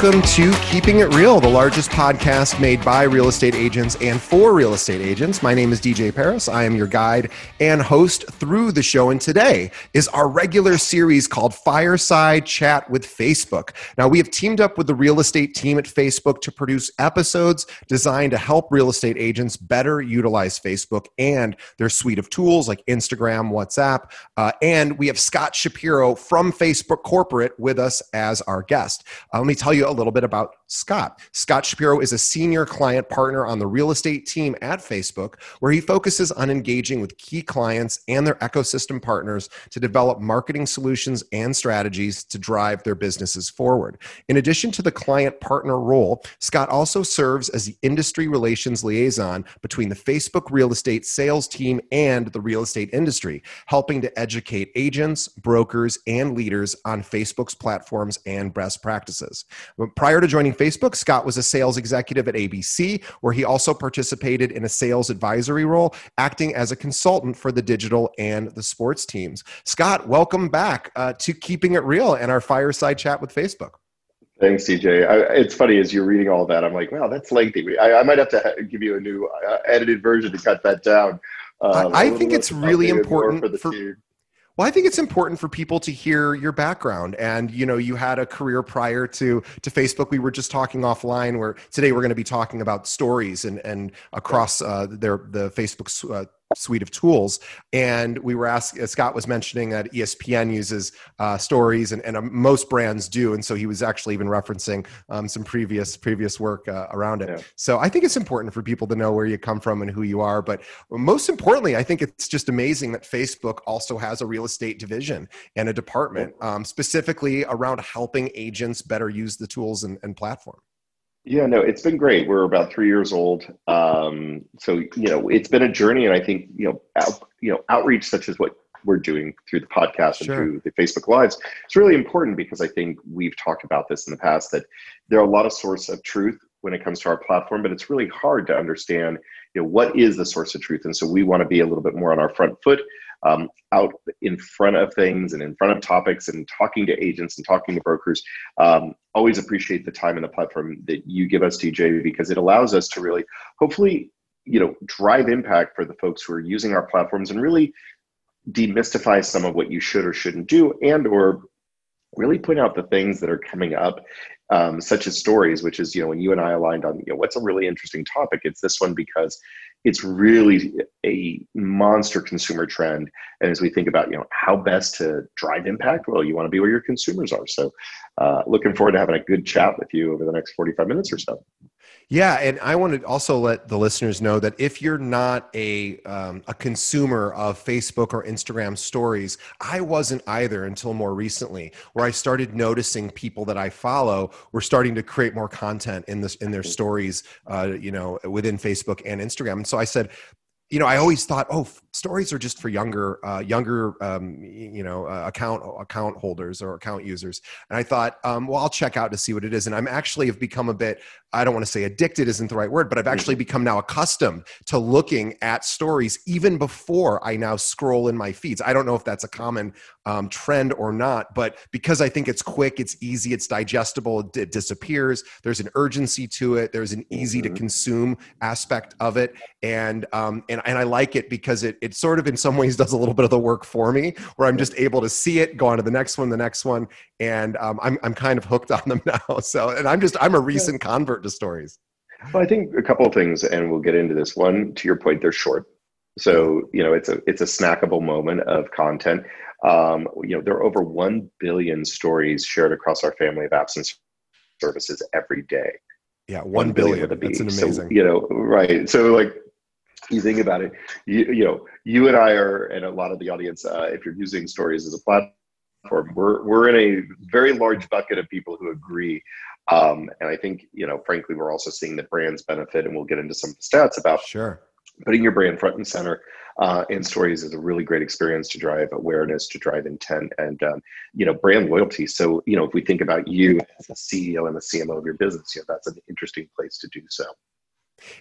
Welcome to Keeping It Real, the largest podcast made by real estate agents and for real estate agents. My name is DJ Paris. I am your guide and host through the show. And today is our regular series called Fireside Chat with Facebook. Now, we have teamed up with the real estate team at Facebook to produce episodes designed to help real estate agents better utilize Facebook and their suite of tools like Instagram, WhatsApp. Uh, and we have Scott Shapiro from Facebook Corporate with us as our guest. Uh, let me tell you a little bit about Scott. Scott Shapiro is a senior client partner on the real estate team at Facebook, where he focuses on engaging with key clients and their ecosystem partners to develop marketing solutions and strategies to drive their businesses forward. In addition to the client partner role, Scott also serves as the industry relations liaison between the Facebook real estate sales team and the real estate industry, helping to educate agents, brokers, and leaders on Facebook's platforms and best practices. Prior to joining Facebook, Scott was a sales executive at ABC, where he also participated in a sales advisory role, acting as a consultant for the digital and the sports teams. Scott, welcome back uh, to Keeping It Real and our fireside chat with Facebook. Thanks, DJ. I, it's funny as you're reading all that, I'm like, wow, that's lengthy. I, I might have to give you a new uh, edited version to cut that down. Um, I think it's really important for, for well, I think it's important for people to hear your background. And you know, you had a career prior to to Facebook. We were just talking offline. Where today we're going to be talking about stories and and across uh, their the Facebook uh, suite of tools. And we were asked, Scott was mentioning that ESPN uses uh, stories, and, and uh, most brands do. And so he was actually even referencing um, some previous previous work uh, around it. Yeah. So I think it's important for people to know where you come from and who you are. But most importantly, I think it's just amazing that Facebook also has a real estate division and a department um, specifically around helping agents better use the tools and, and platform. Yeah, no, it's been great. We're about three years old, um, so you know it's been a journey, and I think you know, out, you know, outreach such as what we're doing through the podcast and through the Facebook Lives, it's really important because I think we've talked about this in the past that there are a lot of source of truth when it comes to our platform, but it's really hard to understand, you know, what is the source of truth, and so we want to be a little bit more on our front foot um, out in front of things and in front of topics and talking to agents and talking to brokers. Um, always appreciate the time and the platform that you give us, DJ, because it allows us to really, hopefully, you know, drive impact for the folks who are using our platforms and really demystify some of what you should or shouldn't do and or really point out the things that are coming up um, such as stories which is you know when you and i aligned on you know what's a really interesting topic it's this one because it's really a monster consumer trend. And as we think about you know how best to drive impact well you want to be where your consumers are. So uh, looking forward to having a good chat with you over the next 45 minutes or so yeah, and I want to also let the listeners know that if you're not a um, a consumer of Facebook or Instagram stories, I wasn't either until more recently, where I started noticing people that I follow were starting to create more content in this in their stories, uh, you know, within Facebook and Instagram. And so I said, you know, I always thought, oh, stories are just for younger, uh, younger, um, you know, uh, account account holders or account users. And I thought, um, well, I'll check out to see what it is. And I'm actually have become a bit, I don't want to say addicted isn't the right word, but I've actually mm-hmm. become now accustomed to looking at stories even before I now scroll in my feeds. I don't know if that's a common um, trend or not, but because I think it's quick, it's easy, it's digestible, it, disappears. There's an urgency to it. There's an easy to mm-hmm. consume aspect of it, and um, and and I like it because it it sort of in some ways does a little bit of the work for me, where I'm just able to see it, go on to the next one, the next one, and um, I'm I'm kind of hooked on them now. So, and I'm just I'm a recent convert to stories. Well, I think a couple of things, and we'll get into this. One, to your point, they're short, so you know it's a it's a snackable moment of content. Um, you know, there are over 1 billion stories shared across our family of apps and services every day. Yeah, one, one billion. billion That's amazing. So, you know, right? So like, you think about it. You, you know, you and I are, and a lot of the audience, uh, if you're using stories as a platform, we're we're in a very large bucket of people who agree. Um, and I think, you know, frankly, we're also seeing that brands benefit, and we'll get into some stats about sure putting your brand front and center uh, in stories is a really great experience to drive awareness, to drive intent, and um, you know brand loyalty. So you know if we think about you as a CEO and the CMO of your business, you know that's an interesting place to do so.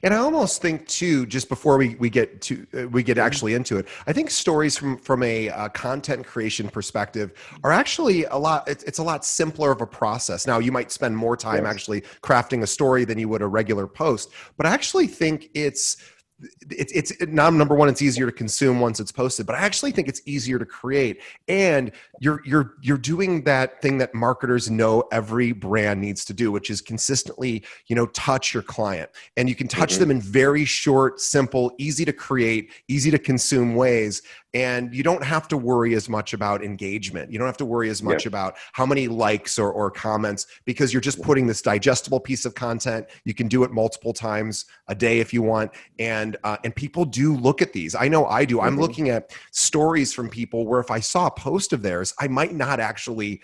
And I almost think too, just before we, we get to uh, we get actually into it, I think stories from from a uh, content creation perspective are actually a lot. It's, it's, a lot simpler of a process. Now you might spend more time yes. actually crafting a story than you would a regular post, but I actually think it's it's it's now number one it's easier to consume once it's posted but i actually think it's easier to create. And you're you're you're doing that thing that marketers know every brand needs to do which is consistently you know touch your client. And you can touch mm-hmm. them in very short simple easy to create easy to consume ways and you don't have to worry as much about engagement. You don't have to worry as much yeah. about how many likes or, or comments because you're just putting this digestible piece of content. You can do it multiple times a day if you want. And uh, and people do look at these. I know i do. I'm mm-hmm. looking at stories from people where if i saw a post of theirs i might not actually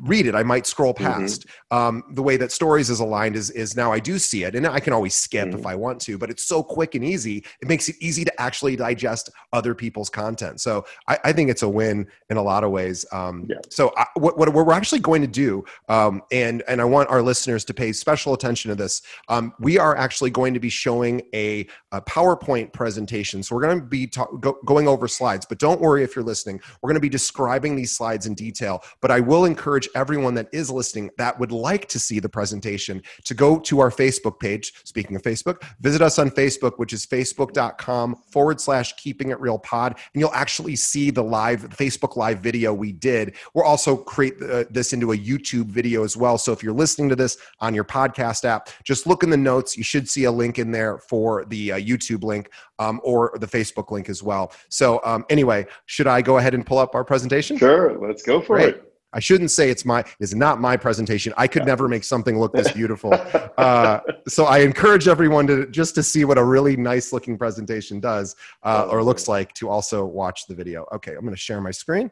read it i might scroll mm-hmm. past mm-hmm. um, the way that stories is aligned is is now i do see it and i can always skip mm-hmm. if i want to but it's so quick and easy it makes it easy to actually digest other people's content so i, I think it's a win in a lot of ways um, yeah. so I, what, what, we're actually going to do um, and and i want our listeners to pay special attention to this um, we are actually going to be showing a, a powerpoint presentation so we're going to be ta- go, going over slides but don't worry if you're listening we're going to be describing these slides in detail but i will encourage encourage everyone that is listening that would like to see the presentation to go to our Facebook page. Speaking of Facebook, visit us on Facebook, which is facebook.com forward slash keeping it real pod. And you'll actually see the live Facebook live video we did. We'll also create uh, this into a YouTube video as well. So if you're listening to this on your podcast app, just look in the notes. You should see a link in there for the uh, YouTube link um, or the Facebook link as well. So um, anyway, should I go ahead and pull up our presentation? Sure, let's go for Great. it. I shouldn't say it's my it's not my presentation. I could yeah. never make something look this beautiful. Uh, so I encourage everyone to just to see what a really nice looking presentation does uh, or looks like to also watch the video. Okay, I'm going to share my screen.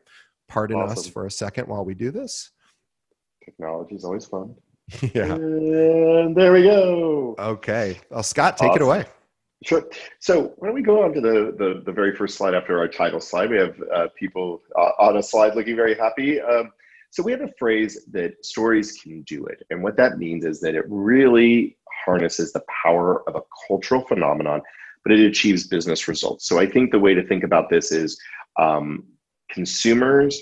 Pardon awesome. us for a second while we do this. Technology is always fun. Yeah. And there we go. Okay. Well, Scott, take awesome. it away. Sure. So why don't we go on to the, the, the very first slide after our title slide? We have uh, people uh, on a slide looking very happy. Um, so we have a phrase that stories can do it. And what that means is that it really harnesses the power of a cultural phenomenon, but it achieves business results. So I think the way to think about this is um, consumers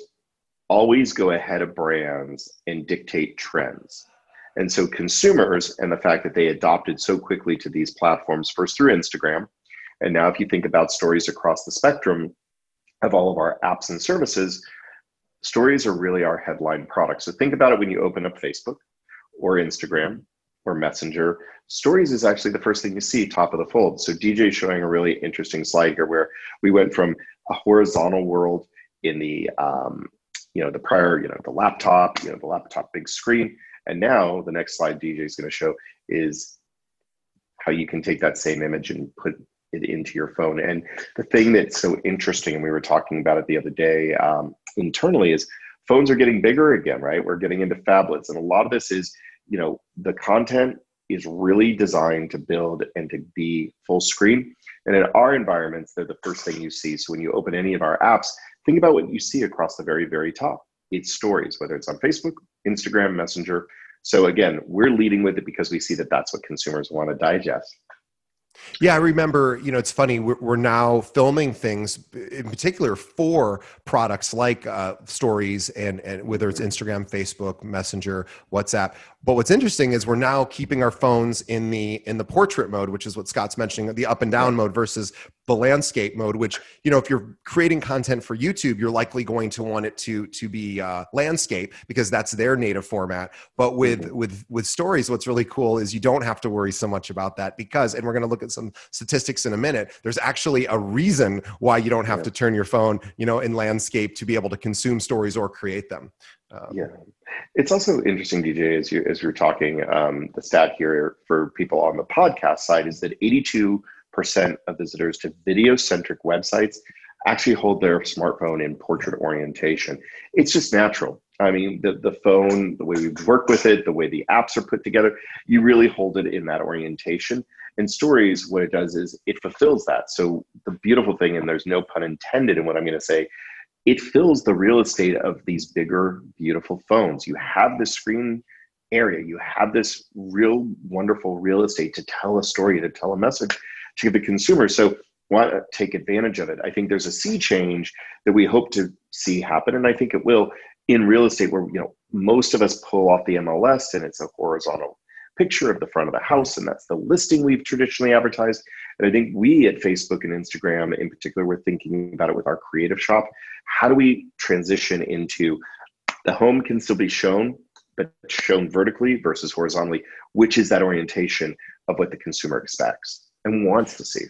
always go ahead of brands and dictate trends. And so consumers and the fact that they adopted so quickly to these platforms, first through Instagram, and now if you think about stories across the spectrum of all of our apps and services, stories are really our headline product. So think about it when you open up Facebook or Instagram or Messenger. Stories is actually the first thing you see top of the fold. So DJ showing a really interesting slide here where we went from a horizontal world in the um, you know the prior you know the laptop you know the laptop big screen and now the next slide DJ is going to show is how you can take that same image and put it into your phone. And the thing that's so interesting, and we were talking about it the other day um, internally, is phones are getting bigger again, right? We're getting into phablets. And a lot of this is, you know, the content is really designed to build and to be full screen. And in our environments, they're the first thing you see. So when you open any of our apps, think about what you see across the very, very top. It's stories, whether it's on Facebook, Instagram, Messenger. So again, we're leading with it because we see that that's what consumers want to digest. Yeah, I remember, you know, it's funny, we're, we're now filming things in particular for products like uh, stories and, and whether it's Instagram, Facebook, Messenger, WhatsApp. But what's interesting is we're now keeping our phones in the in the portrait mode, which is what Scott's mentioning, the up and down mode versus the landscape mode. Which you know, if you're creating content for YouTube, you're likely going to want it to to be uh, landscape because that's their native format. But with mm-hmm. with with stories, what's really cool is you don't have to worry so much about that because, and we're going to look at some statistics in a minute. There's actually a reason why you don't have yeah. to turn your phone, you know, in landscape to be able to consume stories or create them. Um, yeah, it's also interesting, DJ, as you as you're talking. Um, the stat here for people on the podcast side is that 82 percent of visitors to video-centric websites actually hold their smartphone in portrait orientation. It's just natural. I mean, the, the phone, the way we work with it, the way the apps are put together, you really hold it in that orientation. And stories, what it does is it fulfills that. So the beautiful thing, and there's no pun intended in what I'm going to say, it fills the real estate of these bigger, beautiful phones. You have the screen area, you have this real wonderful real estate to tell a story, to tell a message to the consumer. So want to take advantage of it. I think there's a sea change that we hope to see happen, and I think it will in real estate, where you know most of us pull off the MLS and it's a horizontal picture of the front of the house, and that's the listing we've traditionally advertised. And I think we at Facebook and Instagram, in particular, we're thinking about it with our creative shop. How do we transition into the home can still be shown, but shown vertically versus horizontally, which is that orientation of what the consumer expects and wants to see.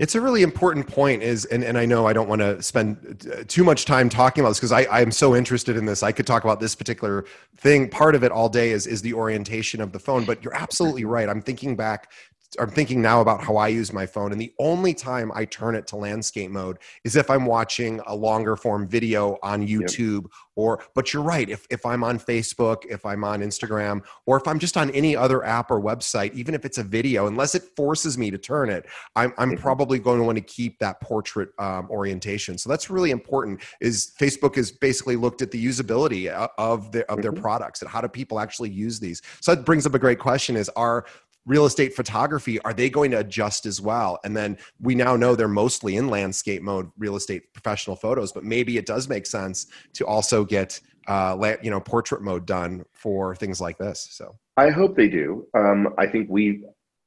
It's a really important point is, and, and I know I don't want to spend uh, too much time talking about this because I, I'm so interested in this. I could talk about this particular thing. Part of it all day is, is the orientation of the phone, but you're absolutely right. I'm thinking back I'm thinking now about how I use my phone, and the only time I turn it to landscape mode is if I'm watching a longer form video on YouTube. Yep. Or, but you're right. If if I'm on Facebook, if I'm on Instagram, or if I'm just on any other app or website, even if it's a video, unless it forces me to turn it, I'm I'm mm-hmm. probably going to want to keep that portrait um, orientation. So that's really important. Is Facebook has basically looked at the usability uh, of the of mm-hmm. their products and how do people actually use these. So that brings up a great question: Is are real estate photography are they going to adjust as well? And then we now know they're mostly in landscape mode real estate professional photos but maybe it does make sense to also get uh, you know portrait mode done for things like this so. I hope they do. Um, i think we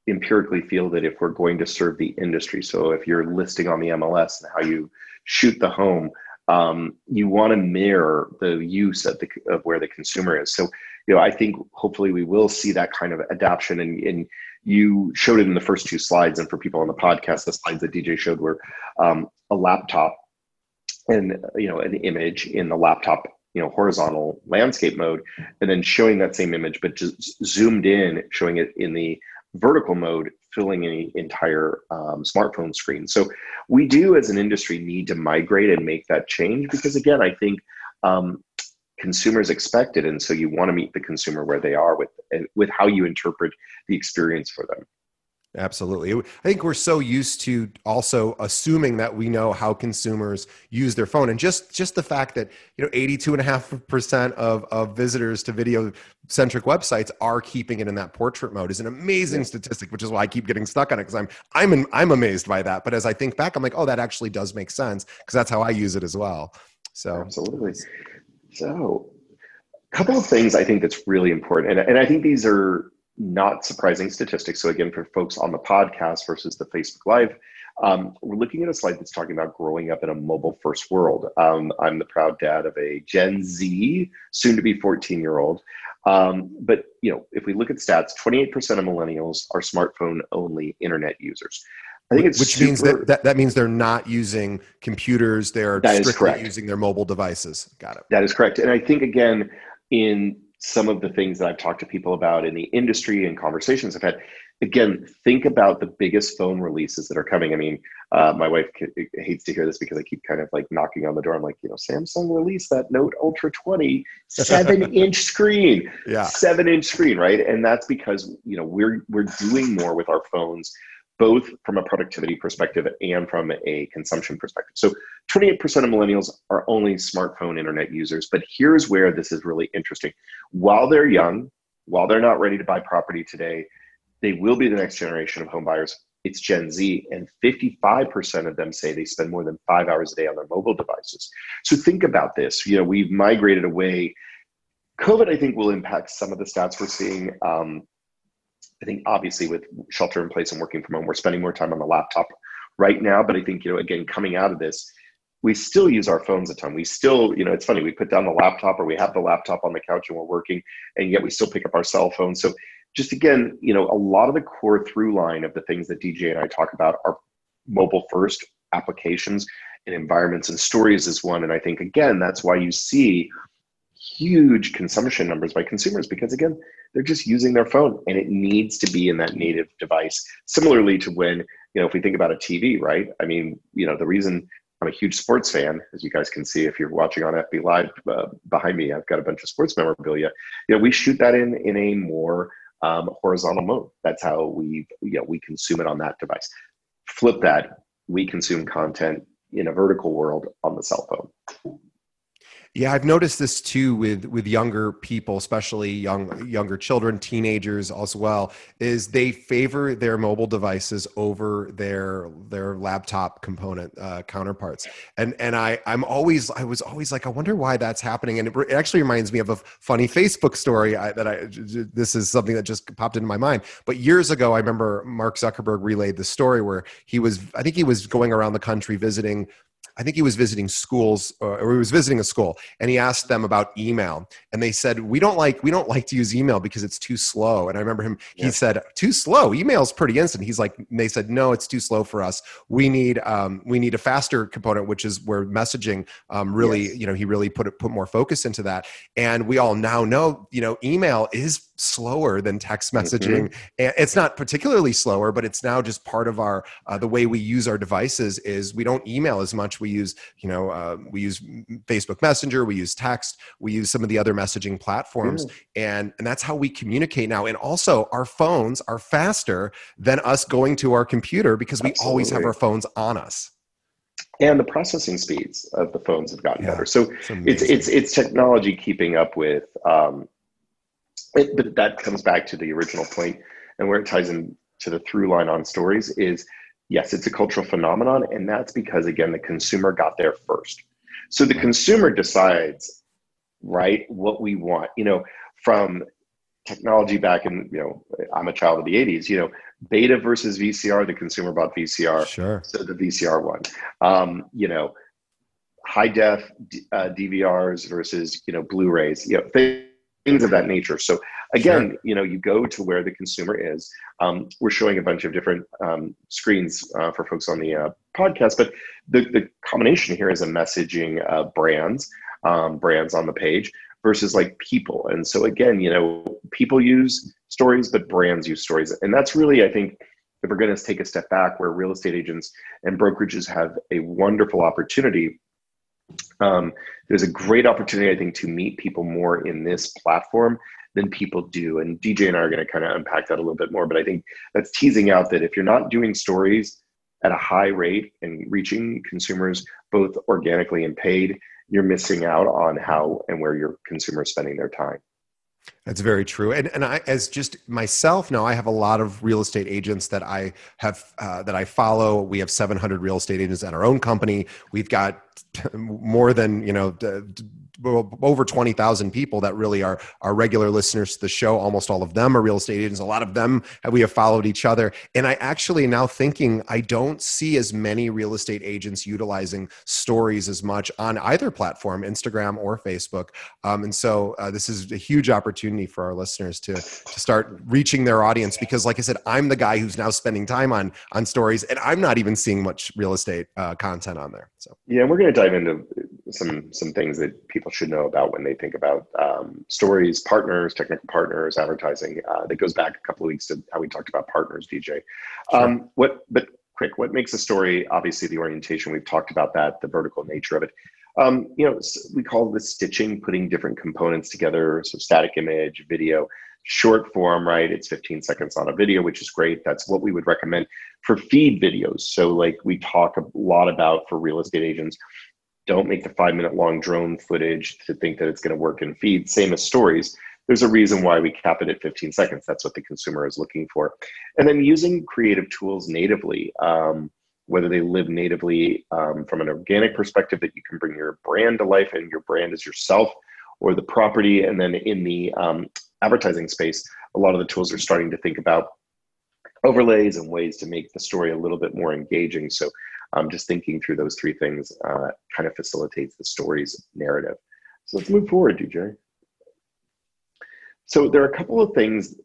empirically feel that if we're going to serve the industry so if you're listing on the mls and how you shoot the home um, you want to mirror the use of the of where the consumer is. So you know, I think hopefully we will see that kind of adoption. And, and you showed it in the first two slides, and for people on the podcast, the slides that DJ showed were um, a laptop and you know an image in the laptop you know horizontal landscape mode and then showing that same image but just zoomed in showing it in the vertical mode filling the entire um, smartphone screen so we do as an industry need to migrate and make that change because again i think um, consumers expect it and so you want to meet the consumer where they are with with how you interpret the experience for them. Absolutely. I think we're so used to also assuming that we know how consumers use their phone and just just the fact that you know 82.5% of of visitors to video centric websites are keeping it in that portrait mode is an amazing statistic which is why i keep getting stuck on it because i'm i'm in, i'm amazed by that but as i think back i'm like oh that actually does make sense because that's how i use it as well. So absolutely so, a couple of things I think that's really important, and, and I think these are not surprising statistics. So, again, for folks on the podcast versus the Facebook Live, um, we're looking at a slide that's talking about growing up in a mobile first world. Um, I'm the proud dad of a Gen Z, soon to be 14 year old. Um, but you know, if we look at stats, 28% of millennials are smartphone only internet users. I think it's which super, means that, that that means they're not using computers; they're strictly using their mobile devices. Got it. That is correct, and I think again in some of the things that I've talked to people about in the industry and conversations I've had. Again, think about the biggest phone releases that are coming. I mean, uh, my wife hates to hear this because I keep kind of like knocking on the door. I'm like, you know, Samsung released that Note Ultra 20 seven inch screen, yeah, seven inch screen, right? And that's because you know we're we're doing more with our phones both from a productivity perspective and from a consumption perspective. So 28% of millennials are only smartphone internet users. But here's where this is really interesting. While they're young, while they're not ready to buy property today, they will be the next generation of home buyers. It's Gen Z, and 55% of them say they spend more than five hours a day on their mobile devices. So think about this. You know, we've migrated away. COVID, I think, will impact some of the stats we're seeing. Um, I think obviously with shelter in place and working from home, we're spending more time on the laptop right now. But I think, you know, again, coming out of this, we still use our phones a ton. We still, you know, it's funny, we put down the laptop or we have the laptop on the couch and we're working, and yet we still pick up our cell phone. So just again, you know, a lot of the core through line of the things that DJ and I talk about are mobile first applications and environments and stories is one. And I think again, that's why you see huge consumption numbers by consumers because again they're just using their phone and it needs to be in that native device. Similarly to when you know if we think about a tv right? I mean you know the reason i'm a huge sports fan as you guys can see if you're watching on fb live uh, behind me i've got a bunch of sports memorabilia. You know we shoot that in in a more um, horizontal mode. That's how we you know we consume it on that device. Flip that. We consume content in a vertical world on the cell phone yeah, I've noticed this too with with younger people, especially young younger children, teenagers as well. Is they favor their mobile devices over their their laptop component uh, counterparts, and and I I'm always I was always like I wonder why that's happening, and it, it actually reminds me of a funny Facebook story I, that I this is something that just popped into my mind. But years ago, I remember Mark Zuckerberg relayed the story where he was I think he was going around the country visiting I think he was visiting schools uh, or he was visiting a school and he asked them about email and they said we don't like we don't like to use email because it's too slow. And I remember him he yeah. said too slow? Email's pretty instant. He's like they said no it's too slow for us. We need um, we need a faster component which is where messaging um, really yes. you know he really put put more focus into that. And we all now know you know email is slower than text messaging. Mm-hmm. and it's not particularly slower but it's now just part of our uh, the way we use our devices is we don't email as much. We use you know uh, we use facebook messenger we use text we use some of the other messaging platforms mm. and and that's how we communicate now and also our phones are faster than us going to our computer because we Absolutely. always have our phones on us and the processing speeds of the phones have gotten yeah, better so it's, it's it's it's technology keeping up with um, it, but that comes back to the original point and where it ties in to the through line on stories is yes, it's a cultural phenomenon. And that's because, again, the consumer got there first. So the consumer decides, right, what we want. You know, from technology back in, you know, I'm a child of the 80s, you know, beta versus VCR, the consumer bought VCR. Sure. So the VCR won. Um, you know, high def uh, DVRs versus, you know, Blu rays, you know, things of that nature. So again, sure. you know, you go to where the consumer is. Um, we're showing a bunch of different um, screens uh, for folks on the uh, podcast, but the, the combination here is a messaging uh, brands, um, brands on the page versus like people. And so again, you know, people use stories, but brands use stories. And that's really, I think, if we're going to take a step back where real estate agents and brokerages have a wonderful opportunity um, there's a great opportunity, I think, to meet people more in this platform than people do. And DJ and I are going to kind of unpack that a little bit more. But I think that's teasing out that if you're not doing stories at a high rate and reaching consumers both organically and paid, you're missing out on how and where your consumers spending their time. That's very true. And and I, as just myself, now I have a lot of real estate agents that I have uh, that I follow. We have 700 real estate agents at our own company. We've got more than you know over 20,000 people that really are our regular listeners to the show. Almost all of them are real estate agents. A lot of them we have followed each other. And I actually now thinking I don't see as many real estate agents utilizing stories as much on either platform, Instagram or Facebook. Um, and so uh, this is a huge opportunity for our listeners to to start reaching their audience because, like I said, I'm the guy who's now spending time on on stories, and I'm not even seeing much real estate uh, content on there. So yeah, we're going to dive into some some things that people should know about when they think about um, stories, partners, technical partners, advertising. Uh, that goes back a couple of weeks to how we talked about partners, DJ. Sure. Um, what, but quick, what makes a story? Obviously, the orientation. We've talked about that, the vertical nature of it. Um, you know, we call this stitching, putting different components together. So static image, video, short form, right? It's 15 seconds on a video, which is great. That's what we would recommend for feed videos. So like we talk a lot about for real estate agents, don't make the five minute long drone footage to think that it's going to work in feed. Same as stories. There's a reason why we cap it at 15 seconds. That's what the consumer is looking for. And then using creative tools natively, um, whether they live natively um, from an organic perspective that you can bring your brand to life and your brand is yourself or the property. And then in the um, advertising space, a lot of the tools are starting to think about overlays and ways to make the story a little bit more engaging. So um, just thinking through those three things uh, kind of facilitates the story's narrative. So let's move forward, DJ. So there are a couple of things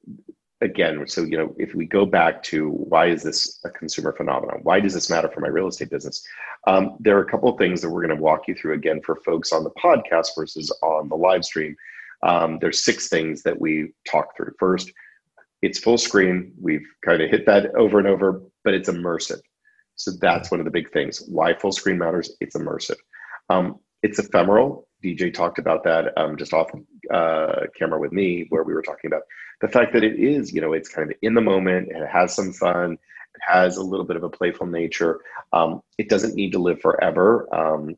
again, so you know, if we go back to why is this a consumer phenomenon? Why does this matter for my real estate business? Um, there are a couple of things that we're going to walk you through again for folks on the podcast versus on the live stream. Um, there's six things that we talk through. First, it's full screen. We've kind of hit that over and over, but it's immersive. So that's one of the big things. Why full screen matters? It's immersive. Um, it's ephemeral. DJ talked about that um, just off uh, camera with me, where we were talking about the fact that it is, you know, it's kind of in the moment. It has some fun. It has a little bit of a playful nature. Um, it doesn't need to live forever. Um,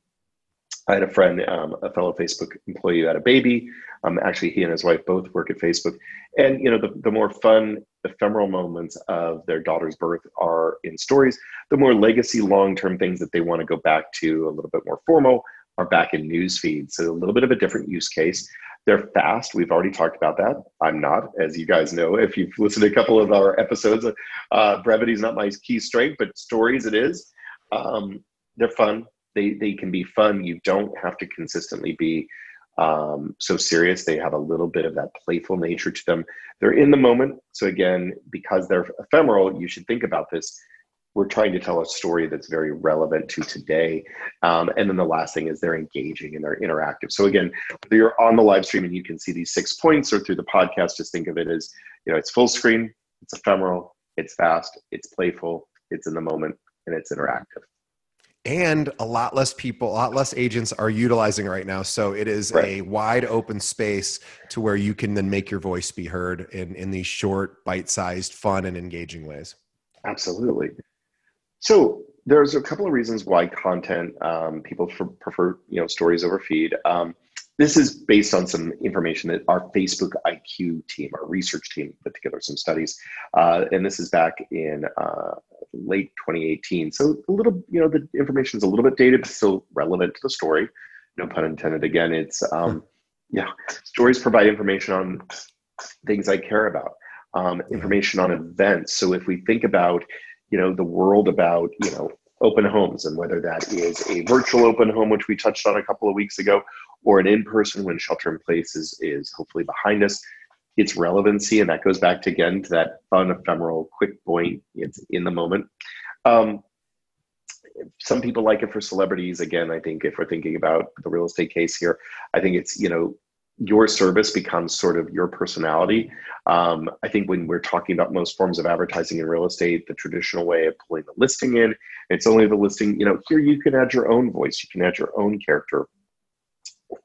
I had a friend, um, a fellow Facebook employee who had a baby. Um, actually, he and his wife both work at Facebook. And, you know, the, the more fun, ephemeral moments of their daughter's birth are in stories. The more legacy, long-term things that they want to go back to, a little bit more formal, are back in news feeds. So a little bit of a different use case. They're fast. We've already talked about that. I'm not, as you guys know, if you've listened to a couple of our episodes, uh, brevity is not my key strength, but stories it is. Um, they're fun they they can be fun. You don't have to consistently be um, so serious. They have a little bit of that playful nature to them. They're in the moment. So again, because they're ephemeral, you should think about this. We're trying to tell a story that's very relevant to today. Um, and then the last thing is they're engaging and they're interactive. So again, whether you're on the live stream and you can see these six points or through the podcast, just think of it as, you know, it's full screen, it's ephemeral, it's fast, it's playful, it's in the moment, and it's interactive and a lot less people, a lot less agents are utilizing right now. So it is right. a wide open space to where you can then make your voice be heard in, in these short, bite-sized, fun and engaging ways. Absolutely. So there's a couple of reasons why content um, people prefer, you know, stories over feed. Um, this is based on some information that our Facebook IQ team, our research team, put together some studies, uh, and this is back in uh, late 2018. So a little, you know, the information is a little bit dated, but still relevant to the story. No pun intended. Again, it's um, yeah, stories provide information on things I care about, um, information on events. So if we think about, you know, the world about, you know, open homes and whether that is a virtual open home, which we touched on a couple of weeks ago, or an in-person when shelter in place is, is hopefully behind us its relevancy. And that goes back to again to that fun ephemeral quick point it's in the moment. Um, some people like it for celebrities. Again i think if we're thinking about the real estate case here i think it's you know your service becomes sort of your personality um, i think when we're talking about most forms of advertising in real estate the traditional way of pulling the listing in it's only the listing you know here you can add your own voice you can add your own character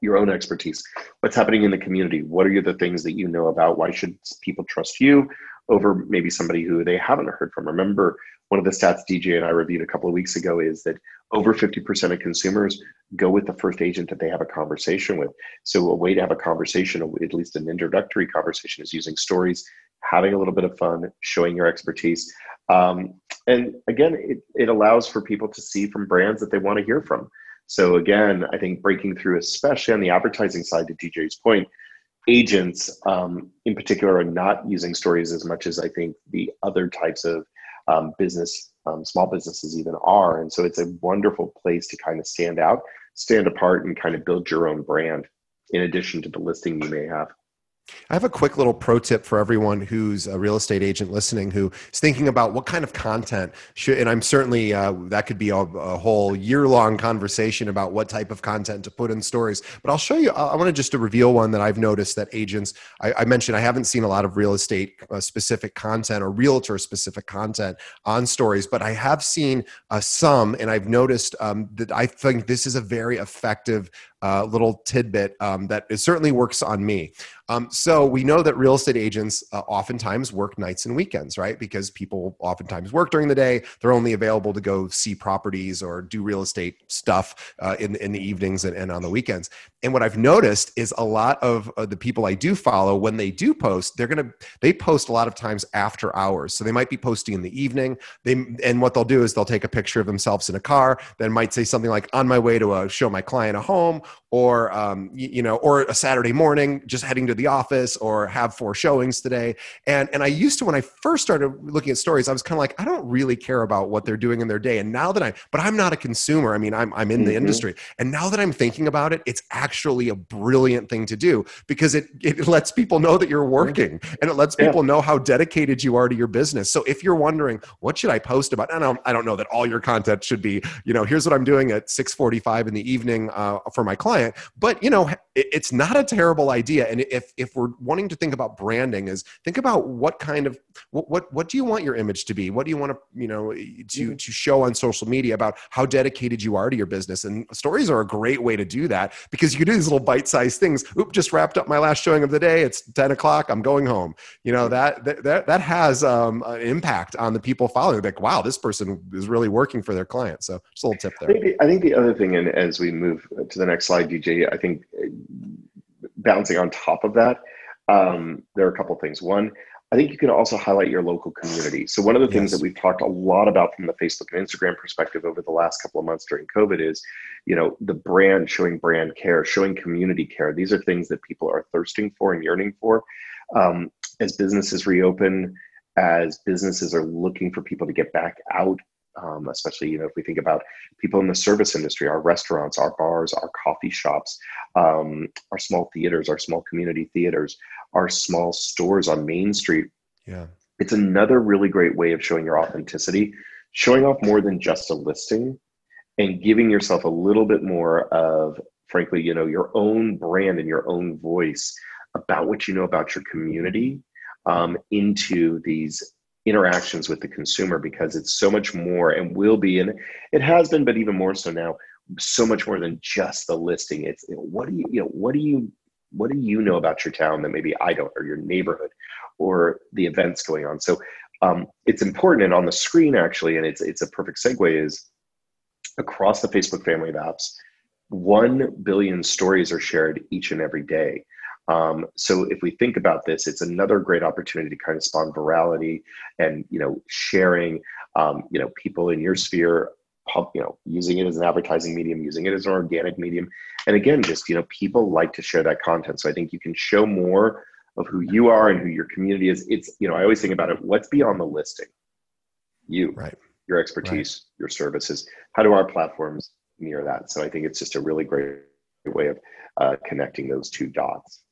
your own expertise. What's happening in the community? What are the things that you know about? Why should people trust you over maybe somebody who they haven't heard from? Remember, one of the stats DJ and I reviewed a couple of weeks ago is that over 50% of consumers go with the first agent that they have a conversation with. So, a way to have a conversation, at least an introductory conversation, is using stories, having a little bit of fun, showing your expertise. Um, and again, it, it allows for people to see from brands that they want to hear from. So again, I think breaking through, especially on the advertising side, to DJ's point, agents um, in particular are not using stories as much as I think the other types of um, business, um, small businesses even are. And so it's a wonderful place to kind of stand out, stand apart, and kind of build your own brand in addition to the listing you may have. I have a quick little pro tip for everyone who's a real estate agent listening who is thinking about what kind of content should, and I'm certainly, uh, that could be a, a whole year long conversation about what type of content to put in stories. But I'll show you, I want to just to reveal one that I've noticed that agents, I, I mentioned I haven't seen a lot of real estate uh, specific content or realtor specific content on stories, but I have seen uh, some, and I've noticed um, that I think this is a very effective uh, little tidbit um, that certainly works on me. Um, so we know that real estate agents uh, oftentimes work nights and weekends, right? Because people oftentimes work during the day. They're only available to go see properties or do real estate stuff uh, in in the evenings and, and, on the weekends. And what I've noticed is a lot of uh, the people I do follow, when they do post, they're gonna they post a lot of times after hours. So they might be posting in the evening. They and what they'll do is they'll take a picture of themselves in a car, then might say something like "on my way to a, show my client a home." Or um, you, you know or a saturday morning just heading to the office or have four showings today. And and i used to when i first started looking at stories i was kind of like i don't really care about what they're doing in their day. And now that i but i'm not a consumer. I mean i'm, I'm in mm-hmm. the industry. And now that i'm thinking about it it's actually a brilliant thing to do because it it lets people know that you're working and it lets people yeah. know how dedicated you are to your business. So if you're wondering what should i post about i don't i don't know that all your content should be you know here's what i'm doing at 6.45 in the evening uh, for my client but you know it's not a terrible idea. And if if we're wanting to think about branding is think about what kind of what what, what do you want your image to be? What do you want to you know to mm-hmm. to show on social media about how dedicated you are to your business? And stories are a great way to do that because you can do these little bite-sized things. Oop just wrapped up my last showing of the day. It's 10 o'clock. I'm going home. You know that that that has um, an impact on the people following. Like wow this person is really working for their client. So just a little tip there. I think the, I think the other thing and as we move to the next slide dj i think bouncing on top of that, um, there are a couple things. One, I think you can also highlight your local community. So one of the yes. things that we've talked a lot about from the Facebook and Instagram perspective over the last couple of months during COVID is, you know, the brand showing brand care, showing community care. These are things that people are thirsting for and yearning for. Um, as businesses reopen, as businesses are looking for people to get back out um, especially you know if we think about people in the service industry our restaurants our bars our coffee shops um, our small theaters our small community theaters our small stores on main street. Yeah. It's another really great way of showing your authenticity showing off more than just a listing and giving yourself a little bit more of frankly you know your own brand and your own voice about what you know about your community um, into these interactions with the consumer because it's so much more and will be and it has been but even more so now so much more than just the listing. It's what do you you know what do you what do you know about your town that maybe i don't or your neighborhood or the events going on? So um, it's important and on the screen actually and it's it's a perfect segue is across the facebook family of apps 1 billion stories are shared each and every day um, so if we think about this, it's another great opportunity to kind of spawn virality and you know sharing. Um, you know, people in your sphere, you know, using it as an advertising medium, using it as an organic medium, and again, just you know, people like to share that content. So I think you can show more of who you are and who your community is. It's you know, I always think about it. What's beyond the listing? You, right? Your expertise, right. your services. How do our platforms mirror that? So I think it's just a really great way of uh, connecting those two dots.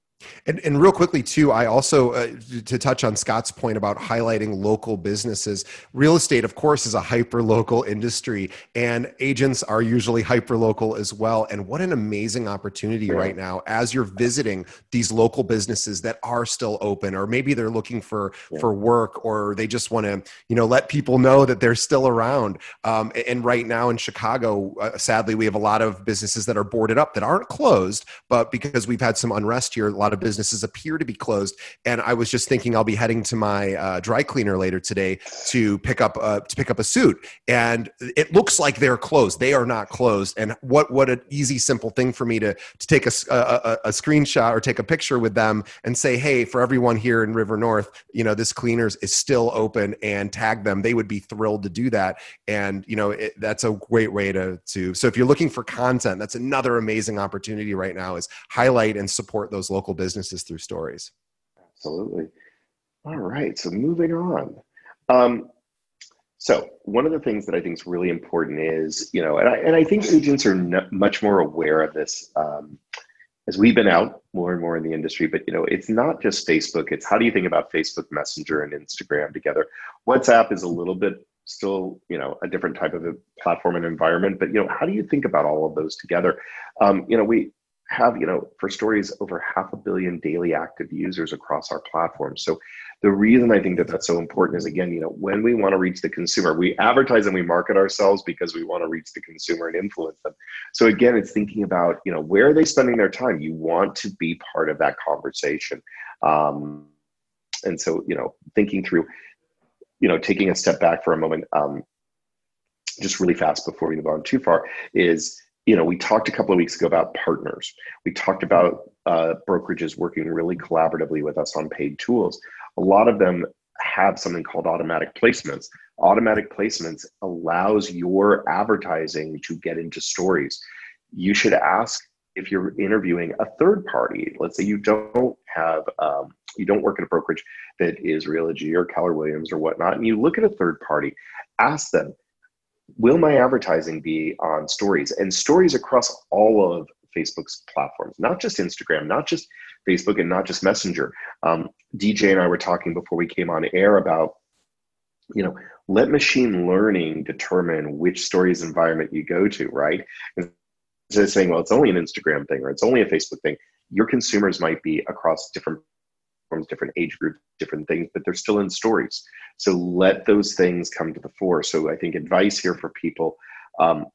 And, and real quickly too, I also uh, to touch on Scott's point about highlighting local businesses. Real estate, of course, is a hyper local industry, and agents are usually hyper local as well. And what an amazing opportunity right now as you're visiting these local businesses that are still open, or maybe they're looking for yeah. for work, or they just want to you know let people know that they're still around. Um, and right now in Chicago, uh, sadly, we have a lot of businesses that are boarded up that aren't closed, but because we've had some unrest here, a lot lot of businesses appear to be closed. And I was just thinking I'll be heading to my uh, dry cleaner later today to pick up a, to pick up a suit, and it looks like they're closed. They are not closed. And what what an easy, simple thing for me to to take a, a, a screenshot or take a picture with them and say, hey, for everyone here in River North, you know this cleaners is still open, and tag them. They would be thrilled to do that. And you know it, that's a great way to to. So if you're looking for content, that's another amazing opportunity right now is highlight and support those local businesses through stories. Absolutely. All right. So moving on. Um, so one of the things that I think is really important is, you know, and I, and I think agents are much more aware of this um, as we've been out more and more in the industry. But you know, it's not just Facebook. It's how do you think about Facebook Messenger and Instagram together? WhatsApp is a little bit still, you know, a different type of a platform and environment. But you know, how do you think about all of those together? Um, you know, we have, you know, for stories over half a billion daily active users across our platform. So the reason I think that that's so important is again, you know, when we want to reach the consumer, we advertise and we market ourselves because we want to reach the consumer and influence them. So again, it's thinking about, you know, where are they spending their time? You want to be part of that conversation. Um, and so, you know, thinking through, you know, taking a step back for a moment, um, just really fast before we move on too far is you know, we talked a couple of weeks ago about partners. We talked about uh, brokerages working really collaboratively with us on paid tools. A lot of them have something called automatic placements. Automatic placements allows your advertising to get into stories. You should ask if you're interviewing a third party, let's say you don't have, um, you don't work at a brokerage that is Realogy or Keller Williams or whatnot, and you look at a third party, ask them, will my advertising be on stories? And stories across all of Facebook's platforms, not just Instagram, not just Facebook, and not just Messenger. Um, DJ and I were talking before we came on air about, you know, let machine learning determine which stories environment you go to, right? Instead of saying, well, it's only an Instagram thing or it's only a Facebook thing, your consumers might be across different forms, different age groups, different things, but they're still in stories. So let those things come to the fore. So I think advice here for people um,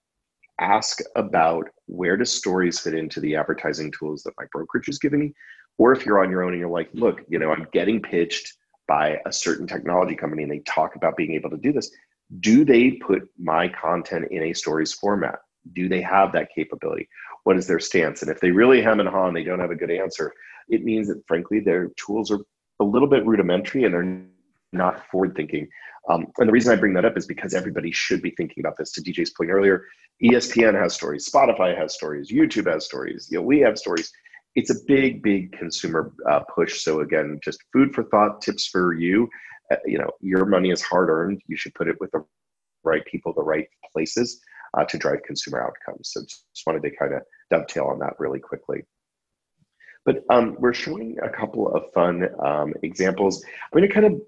ask about where do stories fit into the advertising tools that my brokerage is giving me or if you're on your own and you're like look you know i'm getting pitched by a certain technology company and they talk about being able to do this do they put my content in a stories format do they have that capability what is their stance and if they really hem and haw and they don't have a good answer it means that frankly their tools are a little bit rudimentary and they're not forward thinking um, and the reason i bring that up is because everybody should be thinking about this to dj's point earlier espn has stories spotify has stories youtube has stories you know we have stories it's a big, big consumer uh, push. So again, just food for thought, tips for you. Uh, you know, your money is hard earned. You should put it with the right people, the right places uh, to drive consumer outcomes. So just wanted to kind of dovetail on that really quickly. But um, we're showing a couple of fun um, examples. I'm going to kind of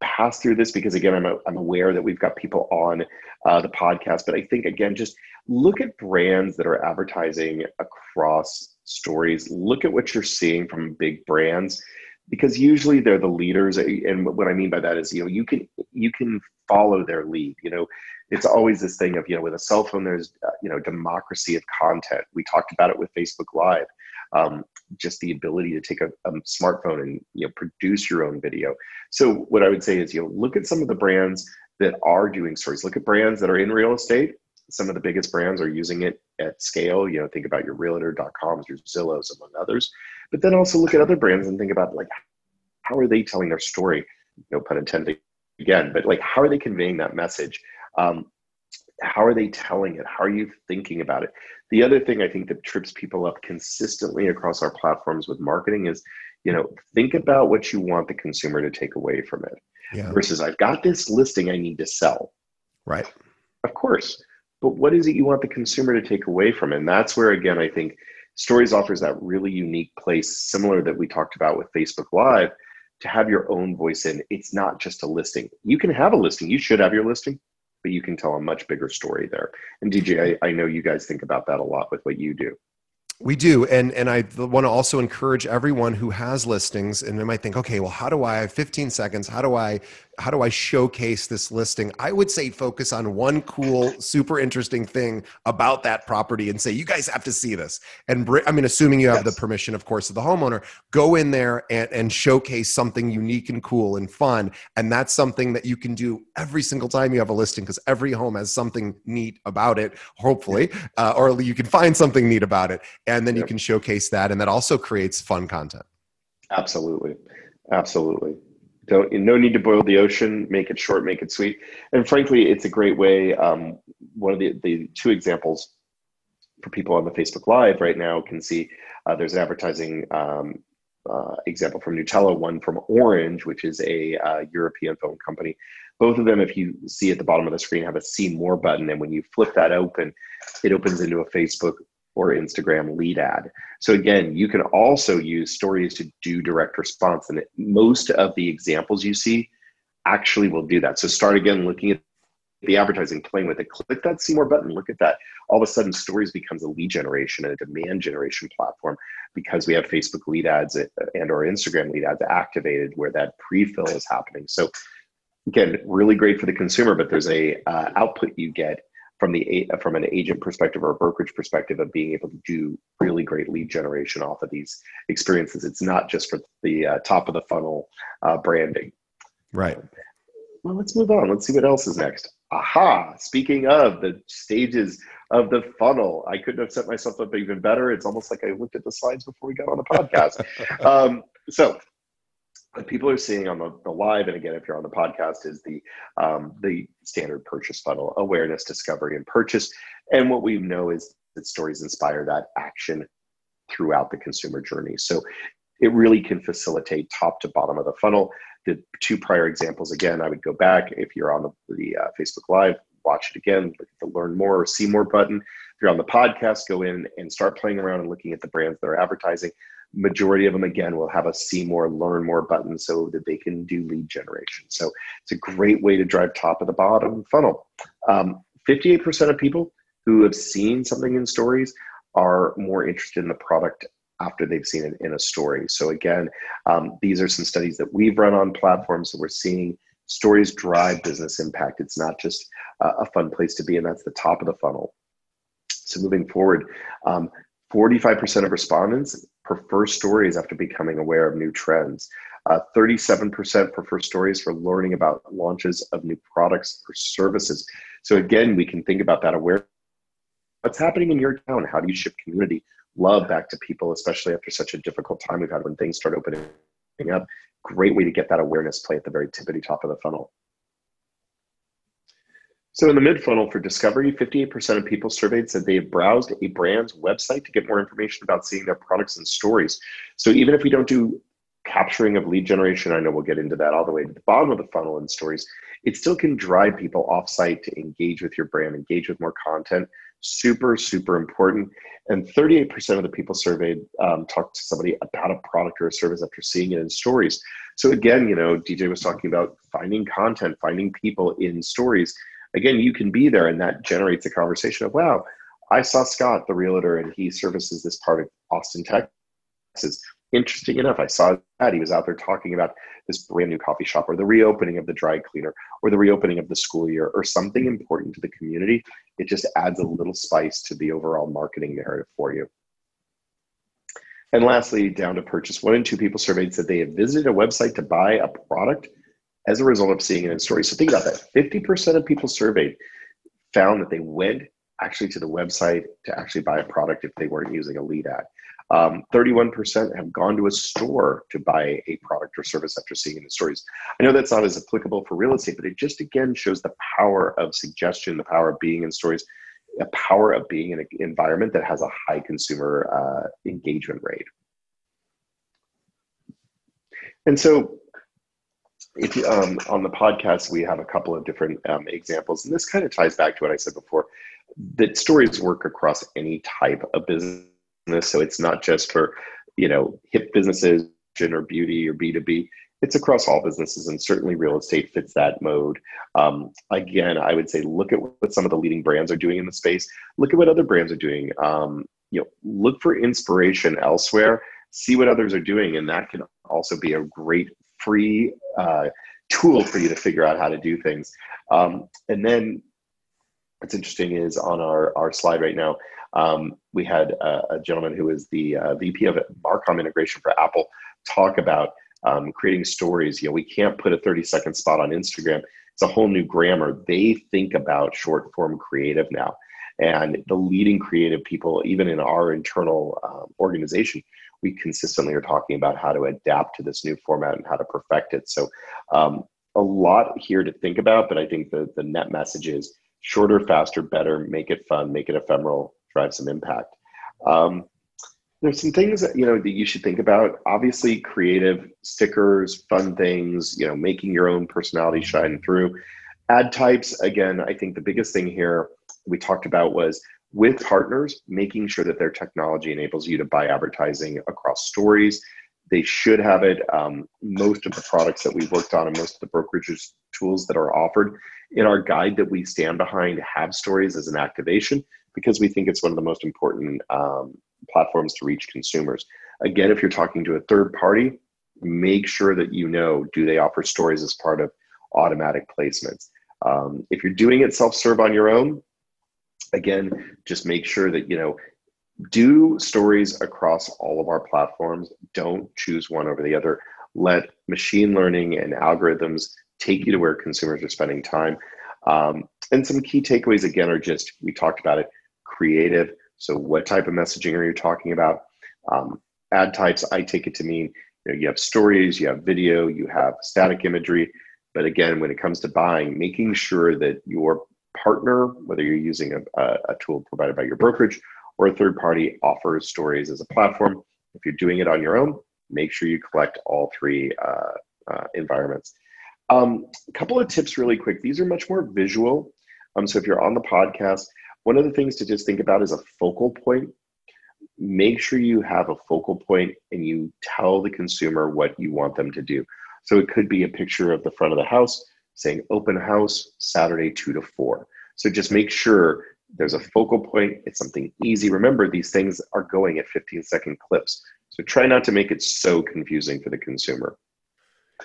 pass through this because again, I'm, a, I'm aware that we've got people on uh, the podcast, but I think again, just look at brands that are advertising across stories. Look at what you're seeing from big brands because usually they're the leaders and what i mean by that is you know you can you can follow their lead you know it's always this thing of you know with a cell phone there's uh, you know democracy of content we talked about it with facebook live um, just the ability to take a, a, smartphone and you know produce your own video so what i would say is you know look at some of the brands that are doing stories look at brands that are in real estate some of the biggest brands are using it at scale. You know, think about your realtor.coms, your Zillows, among others. But then also look at other brands and think about like, how are they telling their story? No pun intended again, but like, how are they conveying that message? Um, how are they telling it? How are you thinking about it? The other thing I think that trips people up consistently across our platforms with marketing is, you know, think about what you want the consumer to take away from it yeah. versus I've got this listing I need to sell. Right. Of course but what is it you want the consumer to take away from it? And that's where, again, I think Stories offers that really unique place, similar that we talked about with Facebook Live, to have your own voice in. It's not just a listing. You can have a listing, you should have your listing, but you can tell a much bigger story there. And DJ, I, I know you guys think about that a lot with what you do. We do, and and I want to also encourage everyone who has listings, and they might think, okay, well, how do I? 15 seconds. How do I how do I showcase this listing? I would say focus on one cool, super interesting thing about that property and say, you guys have to see this. And br- I mean, assuming you have yes. the permission, of course, of the homeowner, go in there and, and showcase something unique and cool and fun. And that's something that you can do every single time you have a listing because every home has something neat about it, hopefully, uh, or you can find something neat about it. And then yep. you can showcase that. And that also creates fun content. Absolutely. Absolutely. Don't no need to boil the ocean. Make it short, make it sweet. And frankly, it's a great way. Um, one of the the two examples for people on the Facebook Live right now can see uh, there's an advertising um, uh, example from Nutella, one from Orange, which is a uh, European phone company. Both of them, if you see at the bottom of the screen, have a see more button. And when you flip that open, it opens into a Facebook or Instagram lead ad. So again, you can also use stories to do direct response. And most of the examples you see actually will do that. So start again looking at the advertising, playing with it. Click that see more button. Look at that. All of a sudden, stories becomes a lead generation and a demand generation platform because we have Facebook lead ads and or Instagram lead ads activated where that pre-fill is happening. So again, really great for the consumer, but there's a uh, output you get from the from an agent perspective or a brokerage perspective of being able to do really great lead generation off of these experiences. It's not just for the uh, top of the funnel uh, branding. Right. Well, let's move on. Let's see what else is next. Aha! Speaking of the stages of the funnel, I couldn't have set myself up even better. It's almost like I looked at the slides before we got on the podcast. um, so what people are seeing on the, the, live and again if you're on the podcast is the um, the standard purchase funnel awareness discovery and purchase and what we know is that stories inspire that action throughout the consumer journey. So it really can facilitate top to bottom of the funnel. The two prior examples, again, I would go back if you're on the, the uh, Facebook Live, watch it again, the learn more or see more button. If you're on the podcast, go in and start playing around and looking at the brands that are advertising. Majority of them, again, will have a see more, learn more button so that they can do lead generation. So it's a great way to drive top of the bottom funnel. Um, 58% of people who have seen something in stories are more interested in the product after they've seen it in a story. So again, um, these are some studies that we've run on platforms that we're seeing stories drive business impact. It's not just a fun place to be, and that's the top of the funnel. So moving forward, um, 45% of respondents prefer stories after becoming aware of new trends. Uh, 37% prefer stories for learning about launches of new products or services. So again, we can think about that awareness. What's happening in your town? How do you shift community love back to people, especially after such a difficult time we've had when things start opening up? Great way to get that awareness play at the very tippity top of the funnel. So in the mid funnel for discovery, 58% of people surveyed said they have browsed a brand's website to get more information about seeing their products and stories. So even if we don't do capturing of lead generation, I know we'll get into that all the way to the bottom of the funnel in stories, it still can drive people offsite to engage with your brand, engage with more content. Super, super important. And 38% of the people surveyed um, talked to somebody about a product or a service after seeing it in stories. So again, you know, DJ was talking about finding content, finding people in stories again, you can be there and that generates a conversation of, wow, I saw Scott, the realtor, and he services this part of Austin, Texas. Interesting enough, I saw that he was out there talking about this brand new coffee shop or the reopening of the dry cleaner or the reopening of the school year or something important to the community. It just adds a little spice to the overall marketing narrative for you. And lastly, down to purchase. One in two people surveyed said they have visited a website to buy a product as a result of seeing it in stories. So think about that. 50% of people surveyed found that they went actually to the website to actually buy a product if they weren't using a lead ad. Um, 31% have gone to a store to buy a product or service after seeing in stories. I know that's not as applicable for real estate, but it just again shows the power of suggestion, the power of being in stories, the power of being in an environment that has a high consumer uh, engagement rate. And so if you, um, on the podcast, we have a couple of different um, examples, and this kind of ties back to what I said before. That stories work across any type of business, so it's not just for you know hip businesses or beauty or B two B. It's across all businesses, and certainly real estate fits that mode. Um, again, I would say look at what some of the leading brands are doing in the space. Look at what other brands are doing. Um, you know, look for inspiration elsewhere. See what others are doing, and that can also be a great free uh, tool for you to figure out how to do things. Um, and then what's interesting is on our, our slide right now, um, we had a, a, gentleman who is the uh, VP of Marcom integration for Apple talk about um, creating stories. You know, we can't put a 30 second spot on Instagram. It's a whole new grammar. They think about short form creative now. And the leading creative people, even in our internal um, organization, we consistently are talking about how to adapt to this new format and how to perfect it. So, um, a lot here to think about, but I think the, the net message is shorter, faster, better, make it fun, make it ephemeral, drive some impact. Um, there's some things that you know that you should think about. Obviously, creative stickers, fun things, you know, making your own personality shine through. Ad types, again, I think the biggest thing here we talked about was with partners, making sure that their technology enables you to buy advertising across stories. They should have it. Um, most of the products that we've worked on and most of the brokerages tools that are offered in our guide that we stand behind have stories as an activation because we think it's one of the most important um, platforms to reach consumers. Again, if you're talking to a third party, make sure that you know do they offer stories as part of automatic placements. Um, if you're doing it self serve on your own, again, just make sure that, you know, do stories across all of our platforms. Don't choose one over the other. Let machine learning and algorithms take you to where consumers are spending time. Um, and some key takeaways, again, are just we talked about it creative. So, what type of messaging are you talking about? Um, ad types, I take it to mean you, know, you have stories, you have video, you have static imagery. But again, when it comes to buying, making sure that your partner, whether you're using a, a, tool provided by your brokerage or a third party offers stories as a platform. If you're doing it on your own, make sure you collect all three uh, uh, environments. Um, a couple of tips really quick. These are much more visual. Um, so if you're on the podcast, one of the things to just think about is a focal point. Make sure you have a focal point and you tell the consumer what you want them to do. So it could be a picture of the front of the house saying open house Saturday two to four. So just make sure there's a focal point. It's something easy. Remember, these things are going at 15 second clips. So try not to make it so confusing for the consumer.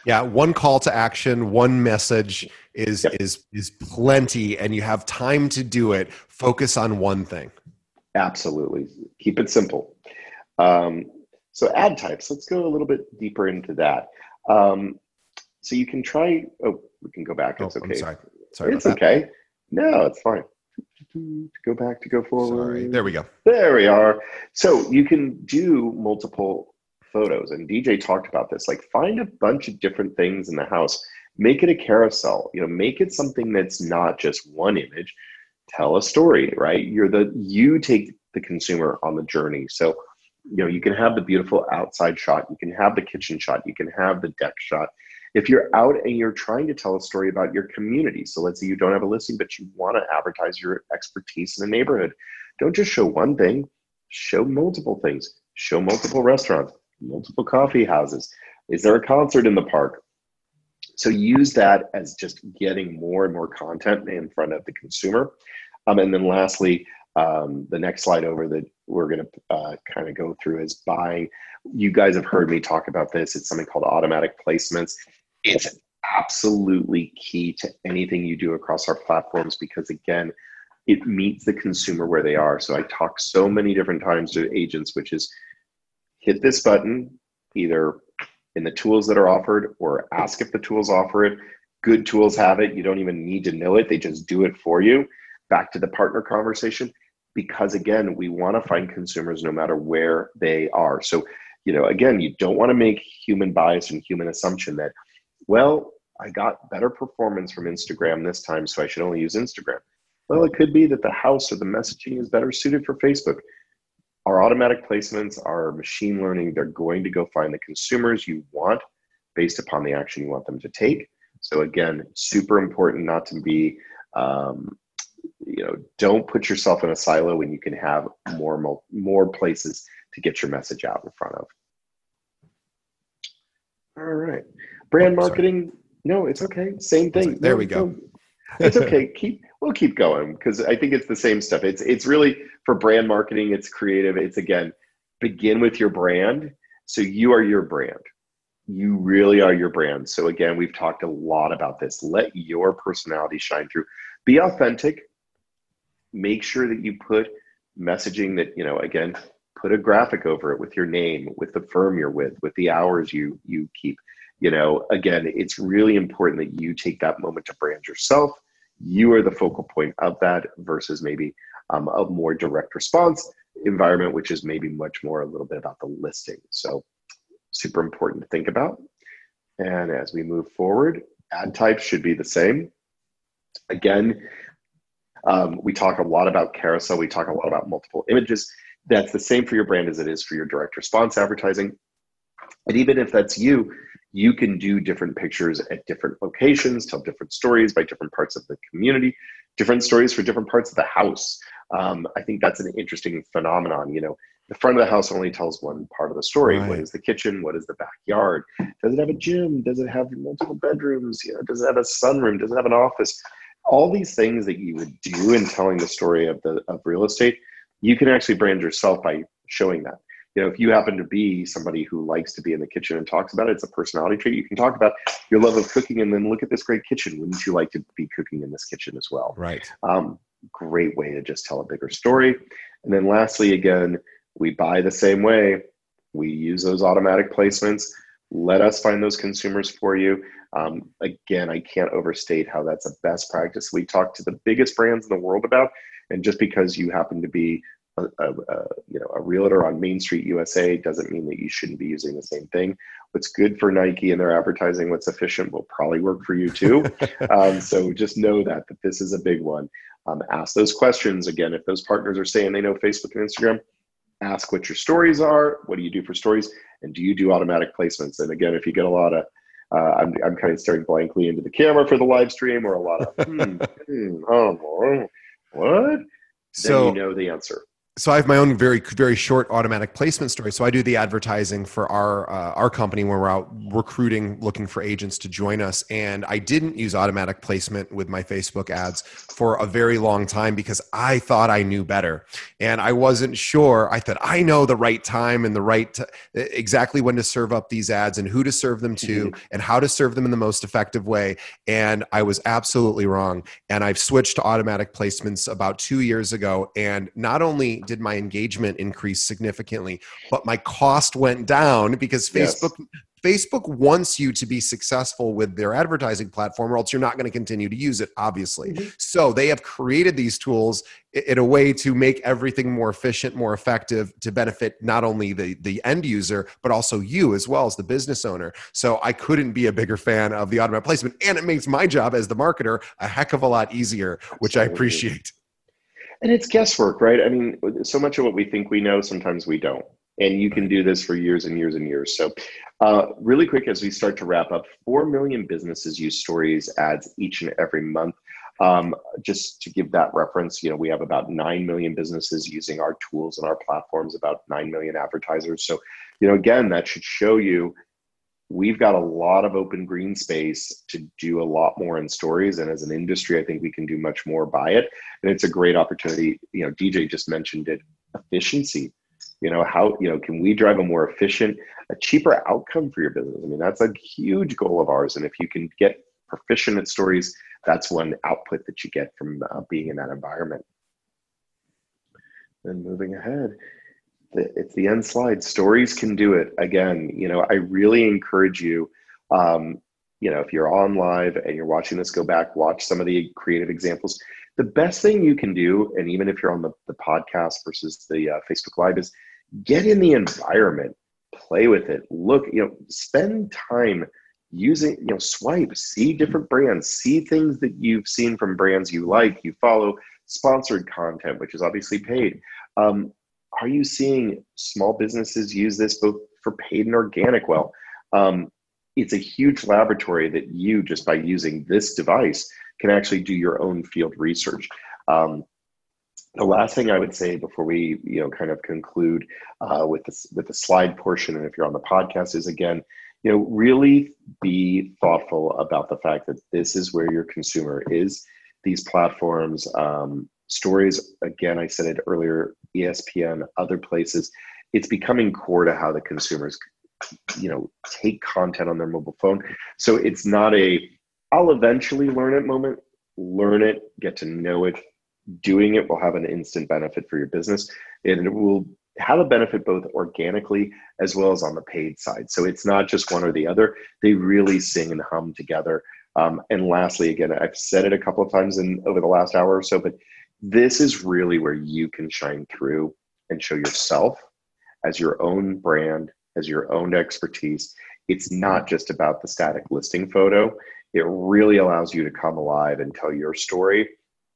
Yeah, one call to action, one message is yep. is is plenty and you have time to do it. Focus on one thing. Absolutely. Keep it simple. Um, so ad types, let's go a little bit deeper into that. Um, so you can try, oh, we can go back. It's oh, okay. I'm sorry. Sorry. It's okay. No, it's fine. To Go back to go forward. Sorry. There we go. There we are. So you can do multiple photos. And DJ talked about this. Like find a bunch of different things in the house. Make it a carousel. You know, make it something that's not just one image. Tell a story, right? You're the you take the consumer on the journey. So, you know, you can have the beautiful outside shot, you can have the kitchen shot, you can have the deck shot. If you're out and you're trying to tell a story about your community, so let's say you don't have a listing, but you want to advertise your expertise in a neighborhood, don't just show one thing, show multiple things, show multiple restaurants, multiple coffee houses? Is there a concert in the park? So use that as just getting more and more content in front of the consumer. Um, and then lastly, um, the next slide over that we're going to uh, kind of go through is buying. You guys have heard me talk about this. It's something called automatic placements. It's absolutely key to anything you do across our platforms because, again, it meets the consumer where they are. So I talk so many different times to agents, which is hit this button either in the tools that are offered or ask if the tools offer it. Good tools have it. You don't even need to know it, they just do it for you. Back to the partner conversation, because again, we want to find consumers no matter where they are. So, you know, again, you don't want to make human bias and human assumption that, well, I got better performance from Instagram this time, so I should only use Instagram. Well, it could be that the house or the messaging is better suited for Facebook our automatic placements are machine learning. They're going to go find the consumers you want based upon the action you want them to take. So again, super important not to be, um, you know, don't put yourself in a silo when you can have more more places to get your message out in front of. All right, brand oh, marketing. No, it's okay. Same thing. There we go. it's okay. Keep we'll keep going because I think it's the same stuff. It's it's really for brand marketing, it's creative. It's again, begin with your brand. So you are your brand. You really are your brand. So again, we've talked a lot about this. Let your personality shine through. Be authentic. Make sure that you put messaging that, you know, again, put a graphic over it with your name, with the firm you're with, with the hours you you keep. You know, again, it's really important that you take that moment to brand yourself you are the focal point of that versus maybe um, a more direct response environment, which is maybe much more a little bit about the listing. So super important to think about. And as we move forward, ad types should be the same. Again, um, we talk a lot about carousel. We talk a lot about multiple images. That's the same for your brand as it is for your direct response advertising. And even if that's you, you can do different pictures at different locations, tell different stories by different parts of the community, different stories for different parts of the house. Um, I think that's an interesting phenomenon. You know, the front of the house only tells one part of the story. Right. What is the kitchen? What is the backyard? Does it have a gym? Does it have multiple bedrooms? You know, does it have a sunroom? Does it have an office? All these things that you would do in telling the story of the of real estate, you can actually brand yourself by showing that you know, if you happen to be somebody who likes to be in the kitchen and talks about it, it's a personality trait. You can talk about your love of cooking and then look at this great kitchen. Wouldn't you like to be cooking in this kitchen as well? Right. Um, great way to just tell a bigger story. And then lastly, again, we buy the same way. We use those automatic placements. Let us find those consumers for you. Um, again, I can't overstate how that's a best practice. We talk to the biggest brands in the world about, and just because you happen to be a, a, a, you know a realtor on Main Street USA doesn't mean that you shouldn't be using the same thing. What's good for Nike and their advertising, what's efficient, will probably work for you too. um, so just know that that this is a big one. Um, ask those questions again. If those partners are saying they know Facebook and Instagram, ask what your stories are. What do you do for stories? And do you do automatic placements? And again, if you get a lot of, uh, I'm, I'm kind of staring blankly into the camera for the live stream or a lot of, hmm, hmm, oh, what? So, then you know the answer so I have my own very very short automatic placement story. So I do the advertising for our uh, our company when we're out recruiting, looking for agents to join us. And I didn't use automatic placement with my Facebook ads for a very long time because I thought I knew better, and I wasn't sure. I thought I know the right time and the right t- exactly when to serve up these ads and who to serve them to mm-hmm. and how to serve them in the most effective way. And I was absolutely wrong. And I've switched to automatic placements about two years ago, and not only did my engagement increase significantly, but my cost went down because Facebook yes. Facebook wants you to be successful with their advertising platform, or else you're not going to continue to use it, obviously. Mm-hmm. So they have created these tools in a way to make everything more efficient, more effective to benefit not only the, the end user, but also you as well as the business owner. So I couldn't be a bigger fan of the automatic placement. And it makes my job as the marketer a heck of a lot easier, which Absolutely. I appreciate and it's guesswork right? I mean so much of what we think we know sometimes we don't. And you can do this for years and years and years. So uh, really quick as we start to wrap up 4 million businesses use stories ads each and every month. Um, just to give that reference you know we have about 9 million businesses using our tools and our platforms about 9 million advertisers. So you know again that should show you we've got a lot of open green space to do a lot more in stories. And as an industry i think we can do much more by it. And it's a great opportunity. You know dj just mentioned it efficiency. You know how you know can we drive a more efficient a cheaper outcome for your business? I mean that's a huge goal of ours. And if you can get proficient at stories that's one output that you get from uh, being in that environment. And moving ahead it's the end slide. Stories can do it. Again, you know, I really encourage you. Um, you know, if you're on live and you're watching this, go back, watch some of the creative examples. The best thing you can do, and even if you're on the, the podcast versus the uh, Facebook Live, is get in the environment, play with it, look, you know, spend time using, you know, swipe, see different brands, see things that you've seen from brands you like, you follow, sponsored content, which is obviously paid. Um, are you seeing small businesses use this both for paid and organic well um, it's a huge laboratory that you just by using this device can actually do your own field research um, the last thing I would say before we, you know, kind of conclude uh, with this with the slide portion, and if you're on the podcast, is again, you know, really be thoughtful about the fact that this is where your consumer is. These platforms, um, stories, again, I said it earlier, ESPN, other places, it's becoming core to how the consumers, you know, take content on their mobile phone. So it's not a I'll eventually learn it moment. Learn it, get to know it. Doing it will have an instant benefit for your business, and it will have a benefit both organically as well as on the paid side. So it's not just one or the other. They really sing and hum together. Um, and lastly, again, I've said it a couple of times in over the last hour or so, but this is really where you can shine through and show yourself as your own brand, as your own expertise. It's not just about the static listing photo. It really allows you to come alive and tell your story.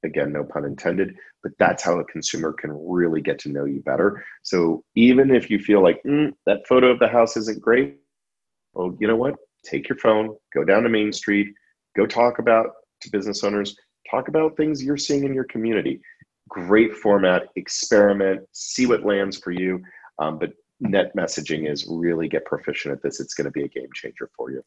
Again, no pun intended, but that's how a consumer can really get to know you better. So even if you feel like mm, that photo of the house isn't great, well, you know what? Take your phone, go down to Main Street, go talk about to business owners, talk about things you're seeing in your community. Great format, experiment, see what lands for you. Um, but net messaging is really get proficient at this. It's going to be a game changer for you.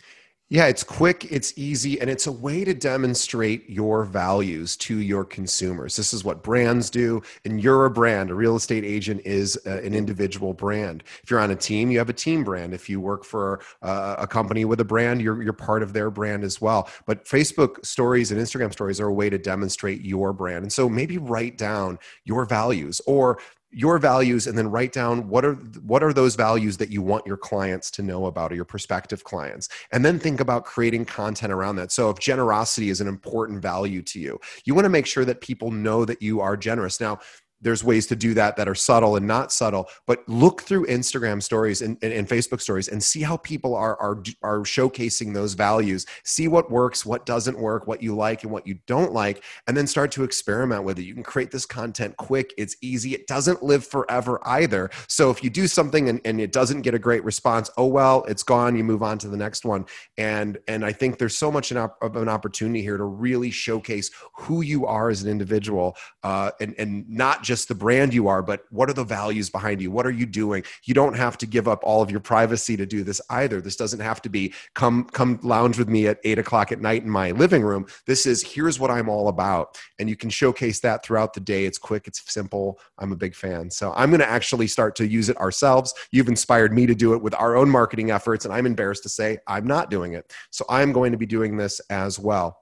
Yeah, it's quick, it's easy, and it's a way to demonstrate your values to your consumers. This is what brands do, and you're a brand. A real estate agent is a, an individual brand. If you're on a team, you have a team brand. If you work for uh, a company with a brand, you're, you're part of their brand as well. But Facebook stories and Instagram stories are a way to demonstrate your brand. And so maybe write down your values or your values and then write down what are what are those values that you want your clients to know about or your prospective clients. And then think about creating content around that. So if generosity is an important value to you you want to make sure that people know that you are generous. Now there's ways to do that that are subtle and not subtle but look through instagram stories and, and, and, facebook stories and see how people are, are are showcasing those values. See what works what doesn't work what you like and what you don't like and then start to experiment with it. You can create this content quick. It's easy. It doesn't live forever either. So if you do something and, and it doesn't get a great response oh well it's gone. You move on to the next one. And and i think there's so much an op- of an opportunity here to really showcase who you are as an individual uh, and and not just just the brand you are, but what are the values behind you? What are you doing? You don't have to give up all of your privacy to do this either. This doesn't have to be come come lounge with me at eight o'clock at night in my living room. This is here's what I'm all about, and you can showcase that throughout the day. It's quick, it's simple. I'm a big fan, so I'm going to actually start to use it ourselves. You've inspired me to do it with our own marketing efforts, and I'm embarrassed to say I'm not doing it. So I'm going to be doing this as well.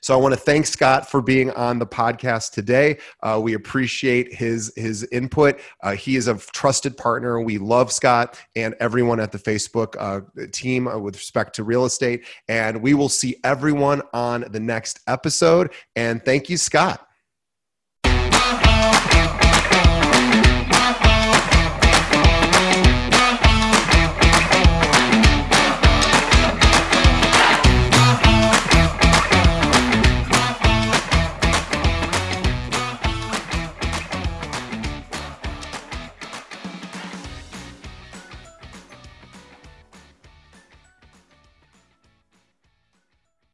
So I want to thank Scott for being on the podcast today. Uh, we appreciate his his input. Uh, he is a trusted partner. We love Scott and everyone at the Facebook uh, team uh, with respect to real estate. And we will see everyone on the next episode. And thank you, Scott.